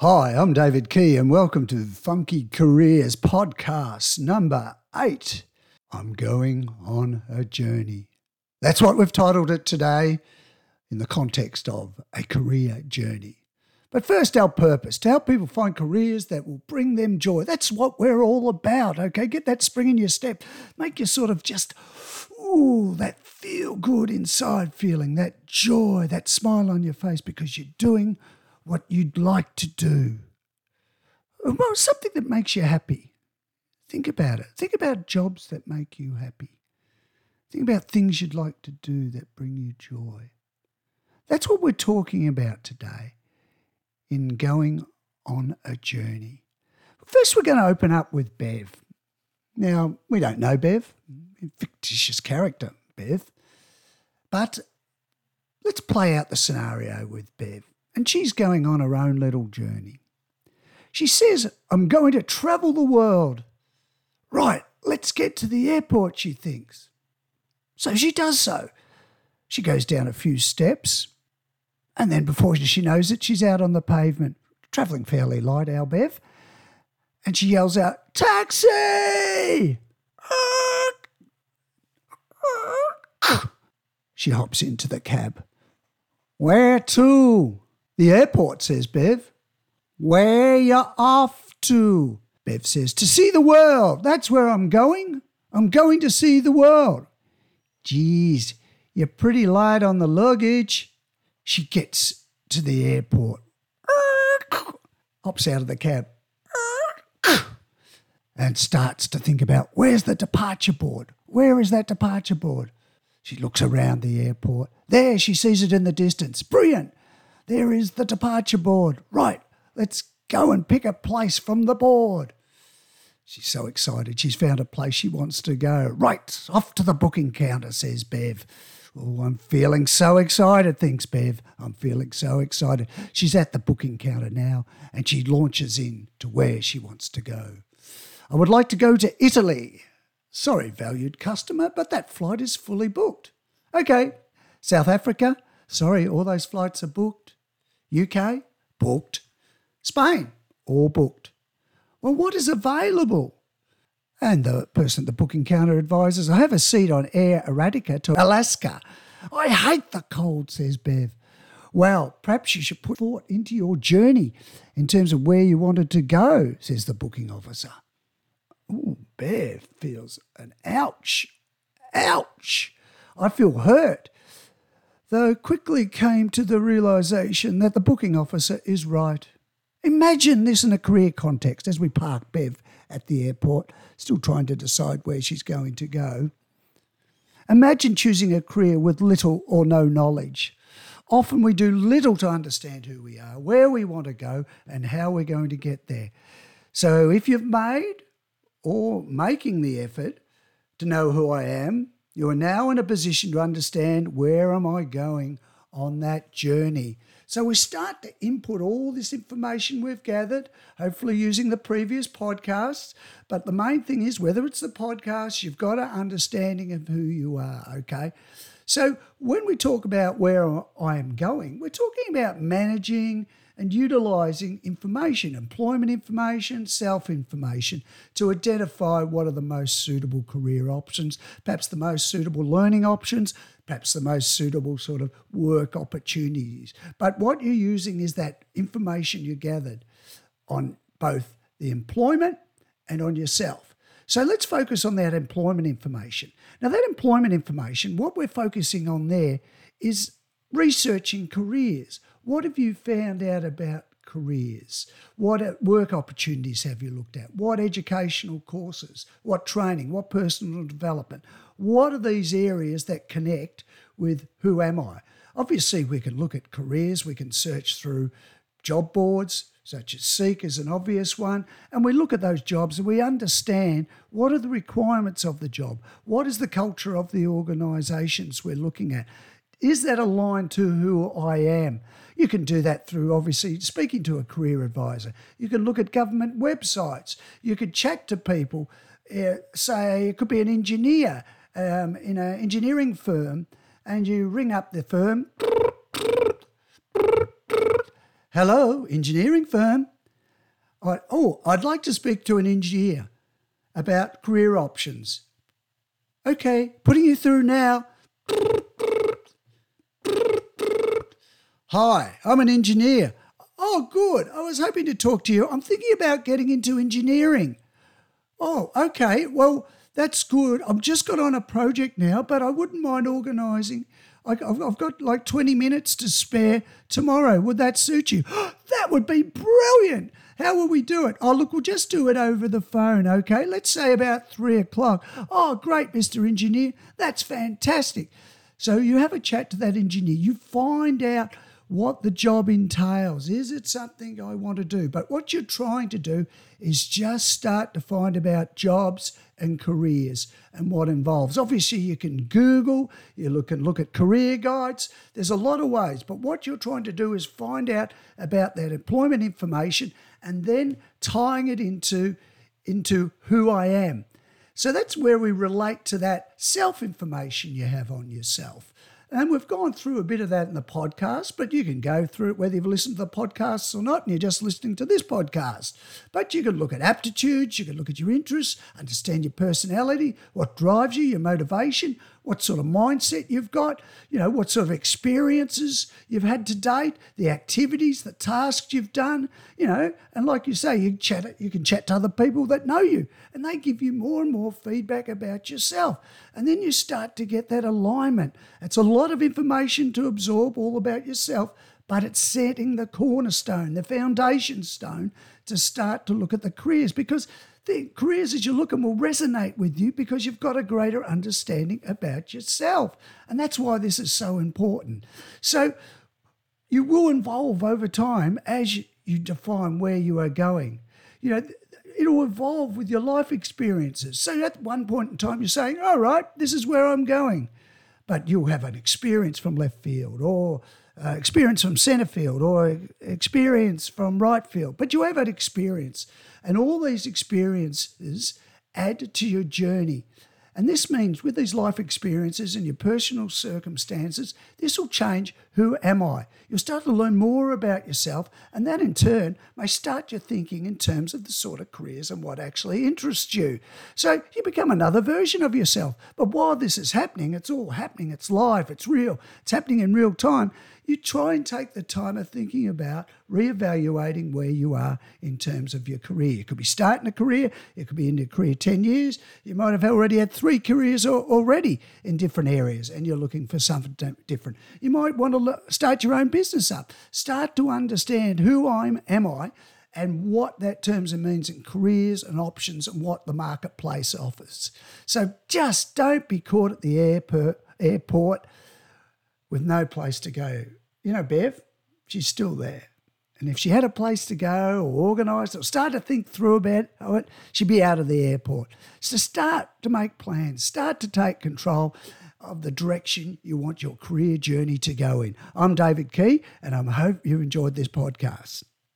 Hi, I'm David Key, and welcome to Funky Careers Podcast number eight. I'm going on a journey. That's what we've titled it today in the context of a career journey. But first, our purpose to help people find careers that will bring them joy. That's what we're all about, okay? Get that spring in your step. Make you sort of just, ooh, that feel good inside feeling, that joy, that smile on your face because you're doing what you'd like to do. Well, something that makes you happy. Think about it. Think about jobs that make you happy. Think about things you'd like to do that bring you joy. That's what we're talking about today in going on a journey. First, we're going to open up with Bev. Now, we don't know Bev, fictitious character, Bev, but let's play out the scenario with Bev and she's going on her own little journey. She says, I'm going to travel the world. Right, let's get to the airport, she thinks. So she does so. She goes down a few steps, and then before she knows it, she's out on the pavement, travelling fairly light, our Bev, and she yells out, Taxi! She hops into the cab. Where to? The airport, says Bev. Where you off to? Bev says, To see the world. That's where I'm going. I'm going to see the world. Geez, you're pretty light on the luggage. She gets to the airport, hops out of the cab, and starts to think about where's the departure board? Where is that departure board? She looks around the airport. There, she sees it in the distance. Brilliant. There is the departure board. Right, let's go and pick a place from the board. She's so excited. She's found a place she wants to go. Right, off to the booking counter, says Bev. Oh, I'm feeling so excited, thinks Bev. I'm feeling so excited. She's at the booking counter now and she launches in to where she wants to go. I would like to go to Italy. Sorry, valued customer, but that flight is fully booked. Okay. South Africa? Sorry, all those flights are booked. UK, booked. Spain, all booked. Well, what is available? And the person at the booking counter advises, I have a seat on Air Erotica to Alaska. I hate the cold, says Bev. Well, perhaps you should put thought into your journey in terms of where you wanted to go, says the booking officer. Ooh, Bev feels an ouch. Ouch. I feel hurt though quickly came to the realization that the booking officer is right. Imagine this in a career context as we park Bev at the airport, still trying to decide where she's going to go. Imagine choosing a career with little or no knowledge. Often we do little to understand who we are, where we want to go, and how we're going to get there. So if you've made or making the effort to know who I am, you are now in a position to understand where am I going on that journey. So we start to input all this information we've gathered, hopefully using the previous podcasts. But the main thing is whether it's the podcast, you've got an understanding of who you are, okay? So when we talk about where I am going, we're talking about managing and utilizing information, employment information, self information, to identify what are the most suitable career options, perhaps the most suitable learning options, perhaps the most suitable sort of work opportunities. But what you're using is that information you gathered on both the employment and on yourself. So let's focus on that employment information. Now, that employment information, what we're focusing on there is researching careers. What have you found out about careers? What uh, work opportunities have you looked at? What educational courses? What training? What personal development? What are these areas that connect with who am I? Obviously, we can look at careers, we can search through job boards, such as Seek is an obvious one, and we look at those jobs and we understand what are the requirements of the job, what is the culture of the organisations we're looking at. Is that aligned to who I am? You can do that through obviously speaking to a career advisor. You can look at government websites. You could chat to people. Uh, say it could be an engineer um, in an engineering firm, and you ring up the firm. Hello, engineering firm. I, oh, I'd like to speak to an engineer about career options. Okay, putting you through now. Hi, I'm an engineer. Oh, good. I was hoping to talk to you. I'm thinking about getting into engineering. Oh, okay. Well, that's good. I've just got on a project now, but I wouldn't mind organising I've got like 20 minutes to spare tomorrow. Would that suit you? that would be brilliant. How will we do it? Oh, look, we'll just do it over the phone, okay? Let's say about three o'clock. Oh, great, Mr. Engineer. That's fantastic. So you have a chat to that engineer. You find out what the job entails. Is it something I want to do? But what you're trying to do is just start to find about jobs and careers and what involves. Obviously, you can Google, you look and look at career guides. There's a lot of ways, but what you're trying to do is find out about that employment information and then tying it into into who I am. So that's where we relate to that self information you have on yourself. And we've gone through a bit of that in the podcast, but you can go through it whether you've listened to the podcasts or not, and you're just listening to this podcast. But you can look at aptitudes, you can look at your interests, understand your personality, what drives you, your motivation, what sort of mindset you've got, you know, what sort of experiences you've had to date, the activities, the tasks you've done, you know, and like you say, you chat you can chat to other people that know you and they give you more and more feedback about yourself. And then you start to get that alignment. It's a lot of information to absorb all about yourself, but it's setting the cornerstone, the foundation stone to start to look at the careers because the careers as you look at will resonate with you because you've got a greater understanding about yourself. And that's why this is so important. So you will evolve over time as you define where you are going. You know, it'll evolve with your life experiences. So at one point in time, you're saying, all right, this is where I'm going. But you'll have an experience from left field or uh, experience from centre field or experience from right field, but you have that experience. And all these experiences add to your journey. And this means with these life experiences and your personal circumstances, this will change who am I? You'll start to learn more about yourself, and that in turn may start your thinking in terms of the sort of careers and what actually interests you. So you become another version of yourself. But while this is happening, it's all happening, it's live, it's real, it's happening in real time you try and take the time of thinking about re-evaluating where you are in terms of your career. You could be starting a career, you could be in your career 10 years, you might have already had three careers already in different areas and you're looking for something different. You might want to start your own business up. Start to understand who I'm, am I, and what that terms and means in careers and options and what the marketplace offers. So just don't be caught at the airport, airport with no place to go. You know, Bev, she's still there. And if she had a place to go or organised or start to think through about it, she'd be out of the airport. So start to make plans, start to take control of the direction you want your career journey to go in. I'm David Key, and I hope you enjoyed this podcast.